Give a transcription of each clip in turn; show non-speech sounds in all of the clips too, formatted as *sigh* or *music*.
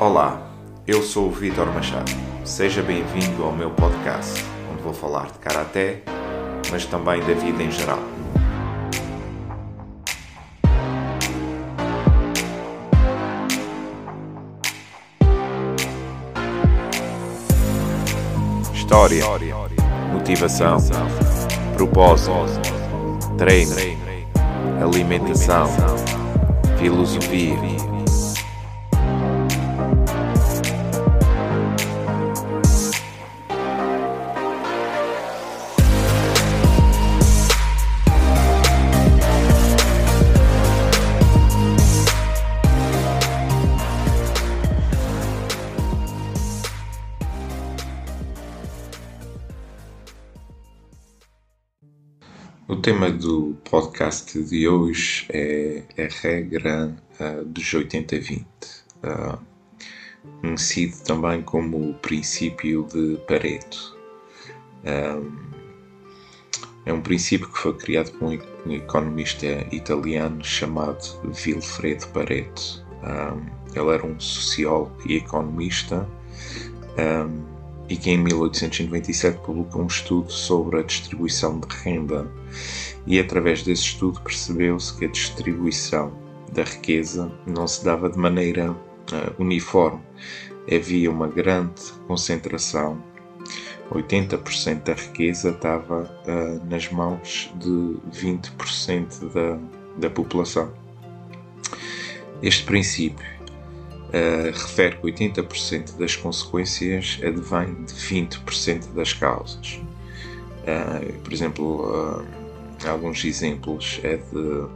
Olá, eu sou o Vitor Machado. Seja bem-vindo ao meu podcast, onde vou falar de karaté, mas também da vida em geral. História, motivação, propósito, treino, alimentação, filosofia O tema do podcast de hoje é a regra uh, dos 80-20, uh, conhecido também como o princípio de Pareto. Um, é um princípio que foi criado por um economista italiano chamado Vilfredo Pareto. Um, ele era um sociólogo e economista. Um, e que em 1897 publicou um estudo sobre a distribuição de renda. E através desse estudo percebeu-se que a distribuição da riqueza não se dava de maneira uh, uniforme. Havia uma grande concentração. 80% da riqueza estava uh, nas mãos de 20% da, da população. Este princípio uh, refere que 80% das consequências advém de 20% das causas. Uh, por exemplo, uh, alguns exemplos é de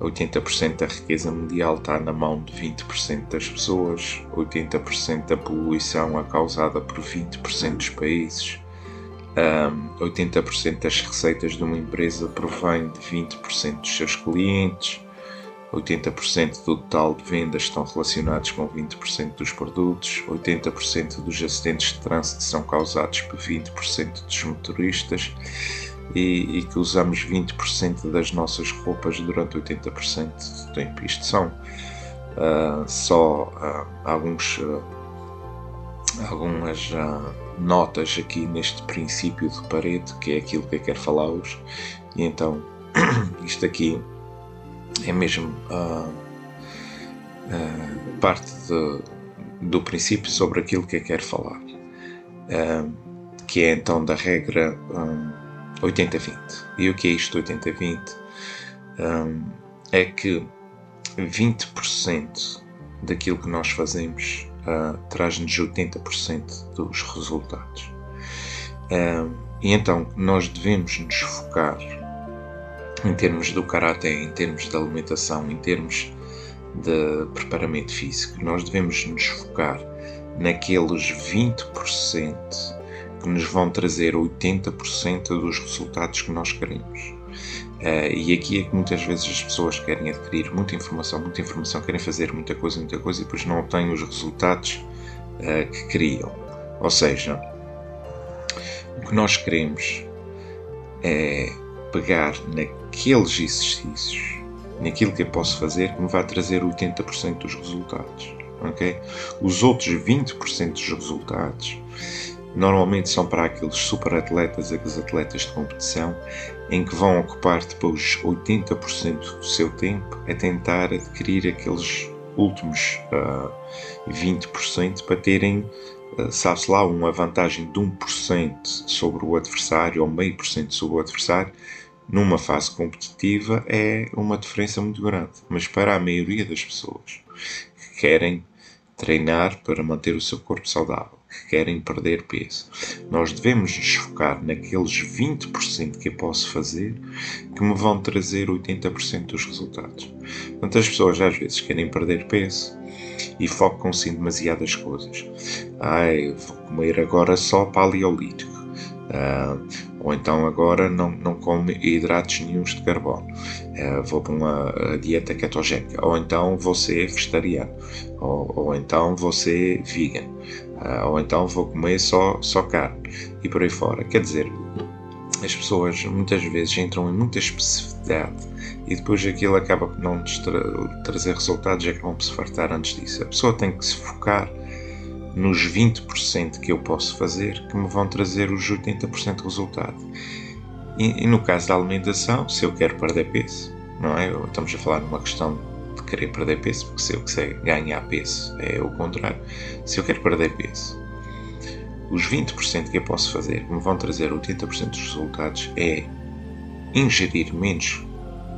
80% da riqueza mundial está na mão de 20% das pessoas, 80% da poluição é causada por 20% dos países, um, 80% das receitas de uma empresa provém de 20% dos seus clientes, 80% do total de vendas estão relacionados com 20% dos produtos, 80% dos acidentes de trânsito são causados por 20% dos motoristas e, e, que usamos 20% das nossas roupas durante 80% do tempo. Isto são uh, só uh, alguns, uh, algumas notas aqui neste princípio de Pareto, que é aquilo que eu quero falar hoje. E então, *clears throat* isto aqui é mesmo uh, uh, parte de, do princípio sobre aquilo que eu quero falar, uh, que é então da regra um, 80-20. E o que é isto 80-20? Um, é que 20% daquilo que nós fazemos traz-nos 80% dos resultados. e então nós devemos nos focar em termos do caráter, em termos de alimentação, em termos de preparamento físico. Nós devemos nos focar naqueles 20% que nos vão trazer 80% dos resultados que nós queremos. Uh, e aqui é que muitas vezes as pessoas querem adquirir muita informação, muita informação, querem fazer muita coisa, muita coisa e depois não têm os resultados uh, que queriam. Ou seja, o que nós queremos é pegar naqueles exercícios, naquilo que eu posso fazer, que me vai trazer 80% dos resultados. Okay? Os outros 20% dos resultados normalmente são para aqueles super atletas, aqueles atletas de competição, em que vão ocupar depois 80% do seu tempo a tentar adquirir aqueles últimos uh, ah, 20% para terem, uh, sabe-se lá, uma vantagem de 1% sobre o adversário ou meio por cento sobre o adversário numa fase competitiva é uma diferença muito grande. Mas para a maioria das pessoas que querem treinar para manter o seu corpo saudável, que querem perder peso, nós devemos nos focar naqueles 20% que eu posso fazer que me vão trazer 80% dos resultados. Portanto, as pessoas às vezes querem perder peso e focam-se em demasiadas coisas. Ai, vou comer agora só paleolítico Uh, ou então agora não, não come hidratos nenhums de carbono. Uh, vou para uma dieta ketogénica. Ou então vou ser vegetariano. Ou, ou então vou ser vegan. Uh, ou então vou comer só, só carne. E por aí fora. Quer dizer, as pessoas muitas vezes entram em muita especificidade e depois aquilo acaba por não tra trazer resultados e acabam por se fartar antes disso. A pessoa tem que se focar nos 20% que eu posso fazer que me vão trazer os 80% de resultado. E, e, no caso da alimentação, se eu quero perder peso, não é? Estamos a falar numa questão de querer perder peso, porque se eu quiser ganhar peso é o contrário. Se eu quero perder peso, os 20% que eu posso fazer que me vão trazer 80% dos resultados é ingerir menos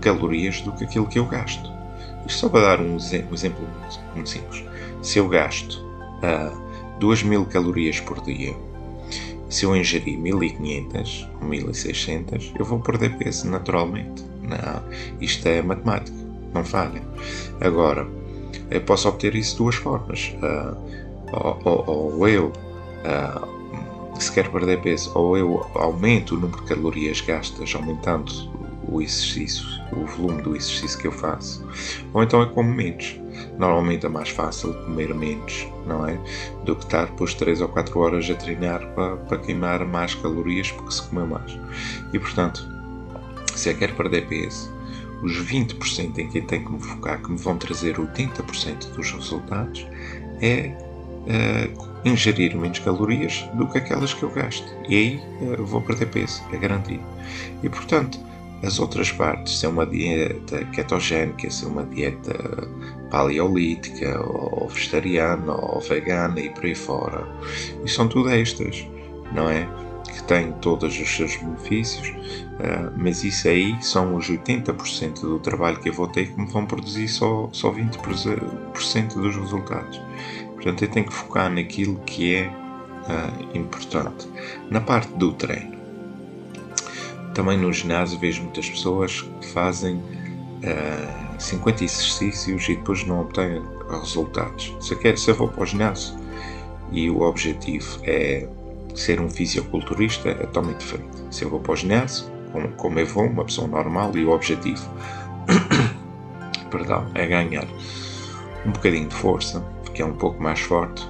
calorias do que aquilo que eu gasto. Isto só para dar um, exemplo, muito, muito, simples. Se eu gasto uh, 2000 calorias por dia, se eu ingerir 1500 ou 1600, eu vou perder peso naturalmente. Não, isto é matemática, não falha. Agora, eu posso obter isso de duas formas. Uh, ou, ou, ou, eu, uh, se quero perder peso, ou eu aumento o número de calorias gastas, aumentando o exercício, o volume do exercício que eu faço, ou então é como menos. Normalmente é mais fácil comer menos, não é? Do que estar depois 3 ou 4 horas a treinar para, para queimar mais calorias porque se comeu mais. E portanto, se eu quero perder peso, os 20% em que eu tenho que me focar, que me vão trazer 80% dos resultados, é uh, ingerir menos calorias do que aquelas que eu gasto. E aí uh, vou perder peso, é garantido. E portanto, as outras partes, se é uma dieta ketogénica, se é uma dieta paleolítica, ou vegetariana, ou vegana e por aí fora, e são tudo extras, não é? Que têm todos os seus benefícios, uh, mas isso aí são os 80% do trabalho que eu vou ter que me vão produzir só, só 20% dos resultados. Portanto, eu tenho que focar naquilo que é uh, importante. Na parte do treino, também no ginásio vejo muitas pessoas que fazem uh, eh, 50 exercícios e depois não obtêm resultados. Se eu, quero, se eu vou para o ginásio e o objetivo é ser um fisioculturista, é totalmente diferente. Se eu vou para o ginásio, como, como eu vou, uma pessoa normal, e o objetivo *coughs* perdão, é ganhar um bocadinho de força, que é um pouco mais forte,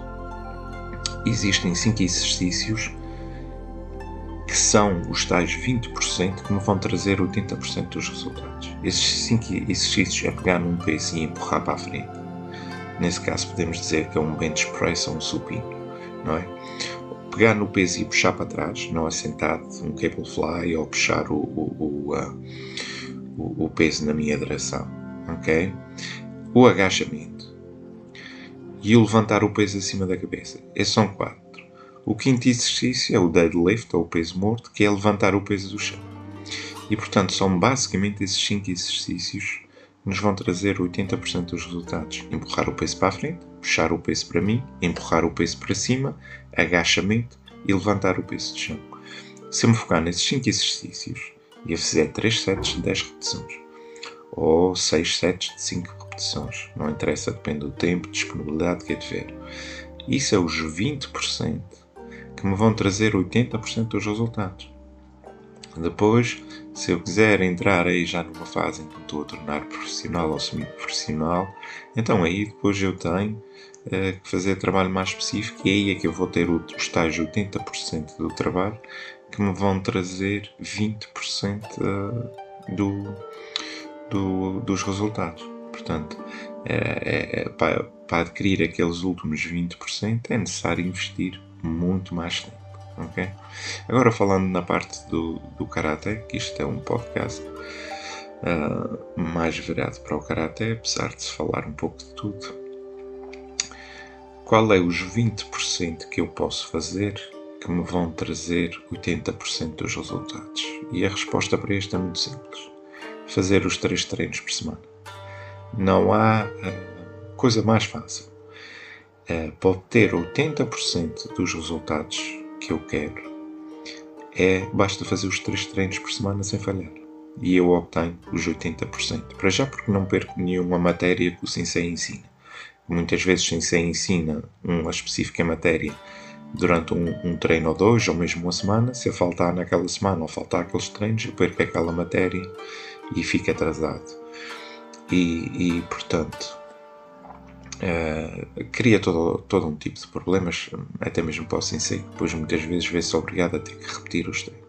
existem 5 exercícios que são os tais 20% que me vão trazer 80% dos resultados. Esses 5 exercícios é pegar num peso e empurrar para a frente. Nesse caso podemos dizer que é um bench press ou um supino, não é? Pegar no peso e puxar para trás, não é sentado, um cable fly ou puxar o, o, o, uh, o, o peso na minha direção, ok? O agachamento e o levantar o peso acima da cabeça. Esses são quatro. O quinto exercício é o deadlift, ou peso morto, que é levantar o peso do chão. E portanto são basicamente esses cinco exercícios que nos vão trazer 80% dos resultados. Empurrar o peso para a frente, puxar o peso para mim, empurrar o peso para cima, agachamento e levantar o peso do chão. Se eu me focar nesses cinco exercícios e eu fizer 3 sets de 10 repetições, ou 6 sets de 5 repetições, não interessa, depende do tempo, disponibilidade que tiver. Isso é os 20% que me vão trazer 80% dos resultados. Depois, se eu quiser entrar aí já numa fase em que estou a tornar profissional ou semi-profissional, então aí depois eu tenho uh, que fazer trabalho mais específico e aí é que eu vou ter os tais 80% do trabalho que me vão trazer 20% uh, eh, do, do, dos resultados. Portanto, é, é, para, para adquirir aqueles últimos 20% é necessário investir muito mais tempo. Okay? Agora falando na parte do, do Karate, que isto é um podcast uh, mais virado para o Karate, apesar de se falar um pouco de tudo. Qual é os 20% que eu posso fazer que me vão trazer 80% dos resultados? E a resposta para isto é muito simples. Fazer os três treinos por semana. Não há uh, coisa mais fácil é, para obter 80% dos resultados que eu quero, é basta fazer os 3 treinos por semana sem falhar. E eu obtenho os 80%. Para já porque não perco nenhuma matéria que o Sensei ensina. Muitas vezes o Sensei ensina uma específica matéria durante um, um, treino ou dois, ou mesmo uma semana. Se eu faltar naquela semana ou faltar aqueles treinos, eu perco aquela matéria e fico atrasado. E, e portanto, Uh, cria todo, todo um tipo de problemas, até mesmo para o sensei, que depois muitas vezes vê-se obrigado a ter que repetir os treinos.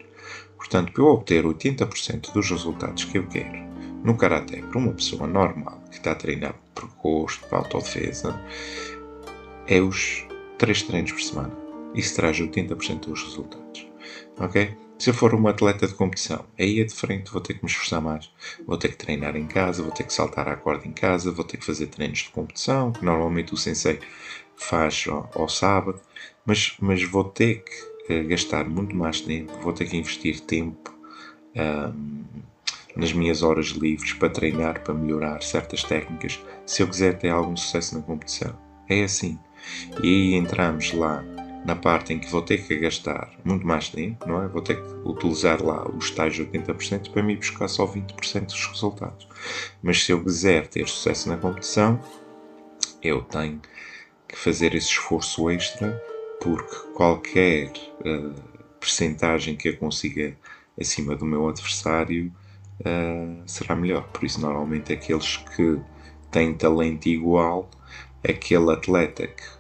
Portanto, para eu obter 80% dos resultados que eu quero no Karaté para uma pessoa normal que está a treinar por gosto, para autodefesa, é os 3 treinos por semana. Isso traz 80% dos resultados. Ok? Se eu for uma atleta de competição, aí é diferente, vou ter que me esforçar mais. Vou ter que treinar em casa, vou ter que saltar à corda em casa, vou ter que fazer treinos de competição, que normalmente o sensei faz ao, ao sábado, mas, mas vou ter que uh, gastar muito mais tempo, vou ter que investir tempo um, nas minhas horas livres para treinar, para melhorar certas técnicas, se eu quiser ter algum sucesso na competição. É assim. E aí entramos lá na parte em que vou ter que gastar muito mais tempo, não é? Vou ter que utilizar lá os tais 80% para me buscar só 20% dos resultados. Mas se eu quiser ter sucesso na competição, eu tenho que fazer esse esforço extra, porque qualquer uh, percentagem que eu consiga acima do meu adversário uh, será melhor. Por isso, normalmente, aqueles que têm talento igual, aquele atleta que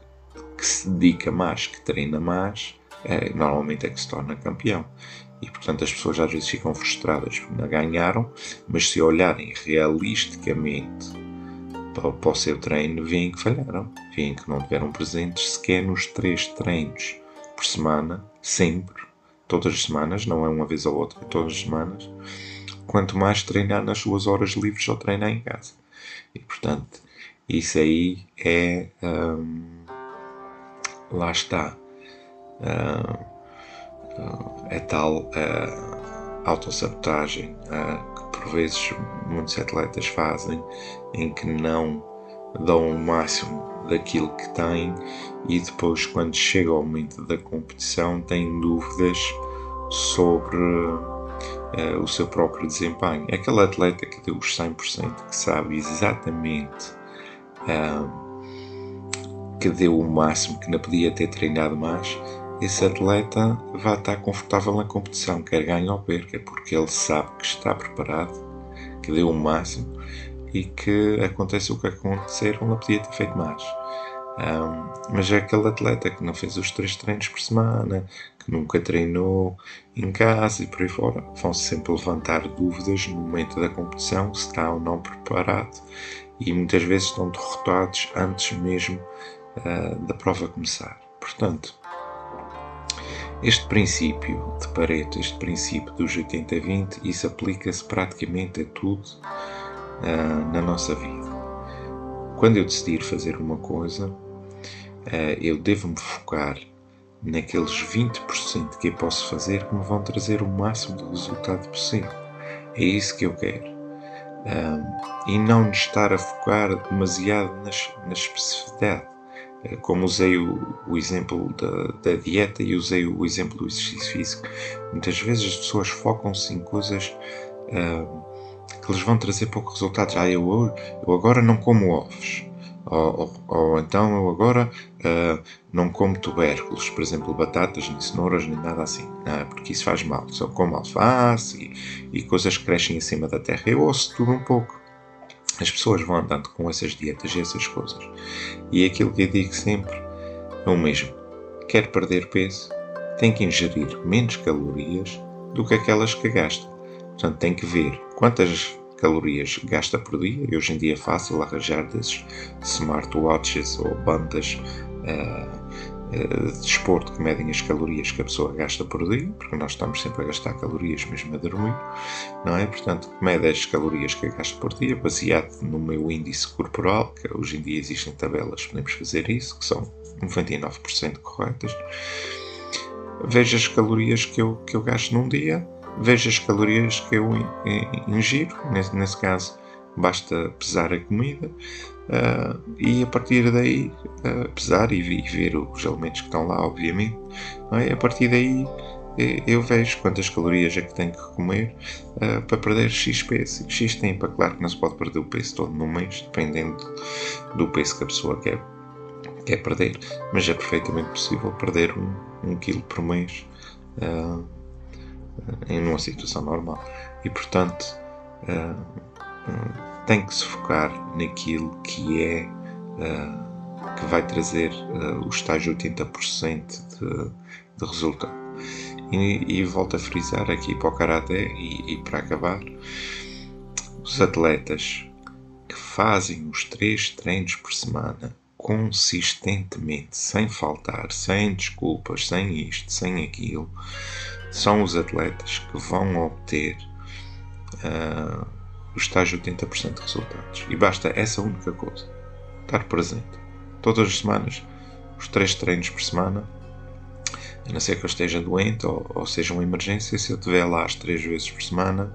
que se dedica mais, que treina mais, é, normalmente é que se torna campeão. E portanto as pessoas às vezes ficam frustradas porque não ganharam, mas se olharem realisticamente para, para o seu treino, veem que falharam, veem que não tiveram presentes sequer nos três treinos por semana, sempre, todas as semanas, não é uma vez ou outra, é todas as semanas, quanto mais treinar nas suas horas livres ou treinar em casa. E portanto, isso aí é. Hum, lá está. Uh, uh, é tal uh, autossabotagem uh, que por vezes muitos atletas fazem em que não dão o máximo daquilo que têm e depois quando chega o momento da competição têm dúvidas sobre uh, o seu próprio desempenho. Aquele atleta que deu os 100%, que sabe exatamente uh, que deu o máximo, que não podia ter treinado mais, esse atleta vai estar confortável na competição, quer ganhe ou perca, porque ele sabe que está preparado, que deu o máximo e que acontece o que acontecer, ele não podia ter feito mais. Um, mas é aquele atleta que não fez os três treinos por semana, que nunca treinou em casa e por aí fora, vão sempre levantar dúvidas no momento da competição se está ou não preparado e muitas vezes estão derrotados antes mesmo uh, da prova começar. Portanto, este princípio de Pareto, este princípio dos 80-20, isso aplica-se praticamente a tudo uh, na nossa vida. Quando eu decidir fazer uma coisa, uh, eu devo me focar naqueles 20% que eu posso fazer que me vão trazer o máximo de resultado possível. É isso que eu quero. Um, e não estar a focar demasiado nas, na especificidade. É como usei o, o exemplo da, da, dieta e usei o exemplo do exercício físico, muitas vezes as pessoas focam-se em coisas uh, que lhes vão trazer pouco resultados. Ah, eu, eu agora não como ovos. Ou, ou, ou então eu agora uh, não como tubérculos, por exemplo, batatas, nem cenouras, nem nada assim, não, porque isso faz mal. Só como alface e, e coisas que crescem acima da terra. Eu ouço tudo um pouco as pessoas vão andando com essas dietas e essas coisas. E é aquilo que eu digo sempre é o mesmo. Quer perder peso, tem que ingerir menos calorias do que aquelas que gasta. Portanto, tem que ver quantas calorias gasta por dia. E hoje em dia é fácil arranjar desses smartwatches ou bandas uh, de desporto que medem as calorias que a pessoa gasta por dia, porque nós estamos sempre a gastar calorias mesmo a dormir, não é? Portanto, mede as calorias que gasto por dia, baseado no meu índice corporal, que hoje em dia existem tabelas, podemos fazer isso, que são 99% corretas. Veja as calorias que eu, que eu gasto num dia, veja as calorias que eu ingiro, nesse, nesse caso basta pesar a comida, Uh, e a partir daí, uh, pesar e, e, ver os alimentos que estão lá, obviamente, é? a partir daí eh, eu vejo quantas calorias é que tenho que comer uh, para perder X peso. X tempo, é claro que não se pode perder o peso todo no mês, dependendo do peso que a pessoa quer, quer perder, mas é perfeitamente possível perder um, um quilo por mês uh, em uma situação normal. E portanto, tem que se focar naquilo que é uh, que vai trazer uh, os tais 80% de, de resultado. E, e volto a frisar aqui para o Karaté e, e para acabar, os atletas que fazem os três treinos por semana consistentemente, sem faltar, sem desculpas, sem isto, sem aquilo, são os atletas que vão obter uh, os tais 80% de resultados. E basta essa única coisa: estar presente. Todas as semanas, os três treinos por semana, a não ser que eu esteja doente ou, ou seja uma emergência, se eu estiver lá as três vezes por semana,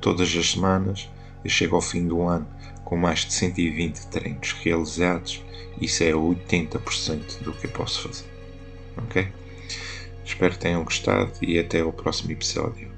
todas as semanas, eu chego ao fim do ano com mais de 120 treinos realizados. Isso é 80% do que eu posso fazer. Ok? Espero que tenham gostado e até o próximo episódio.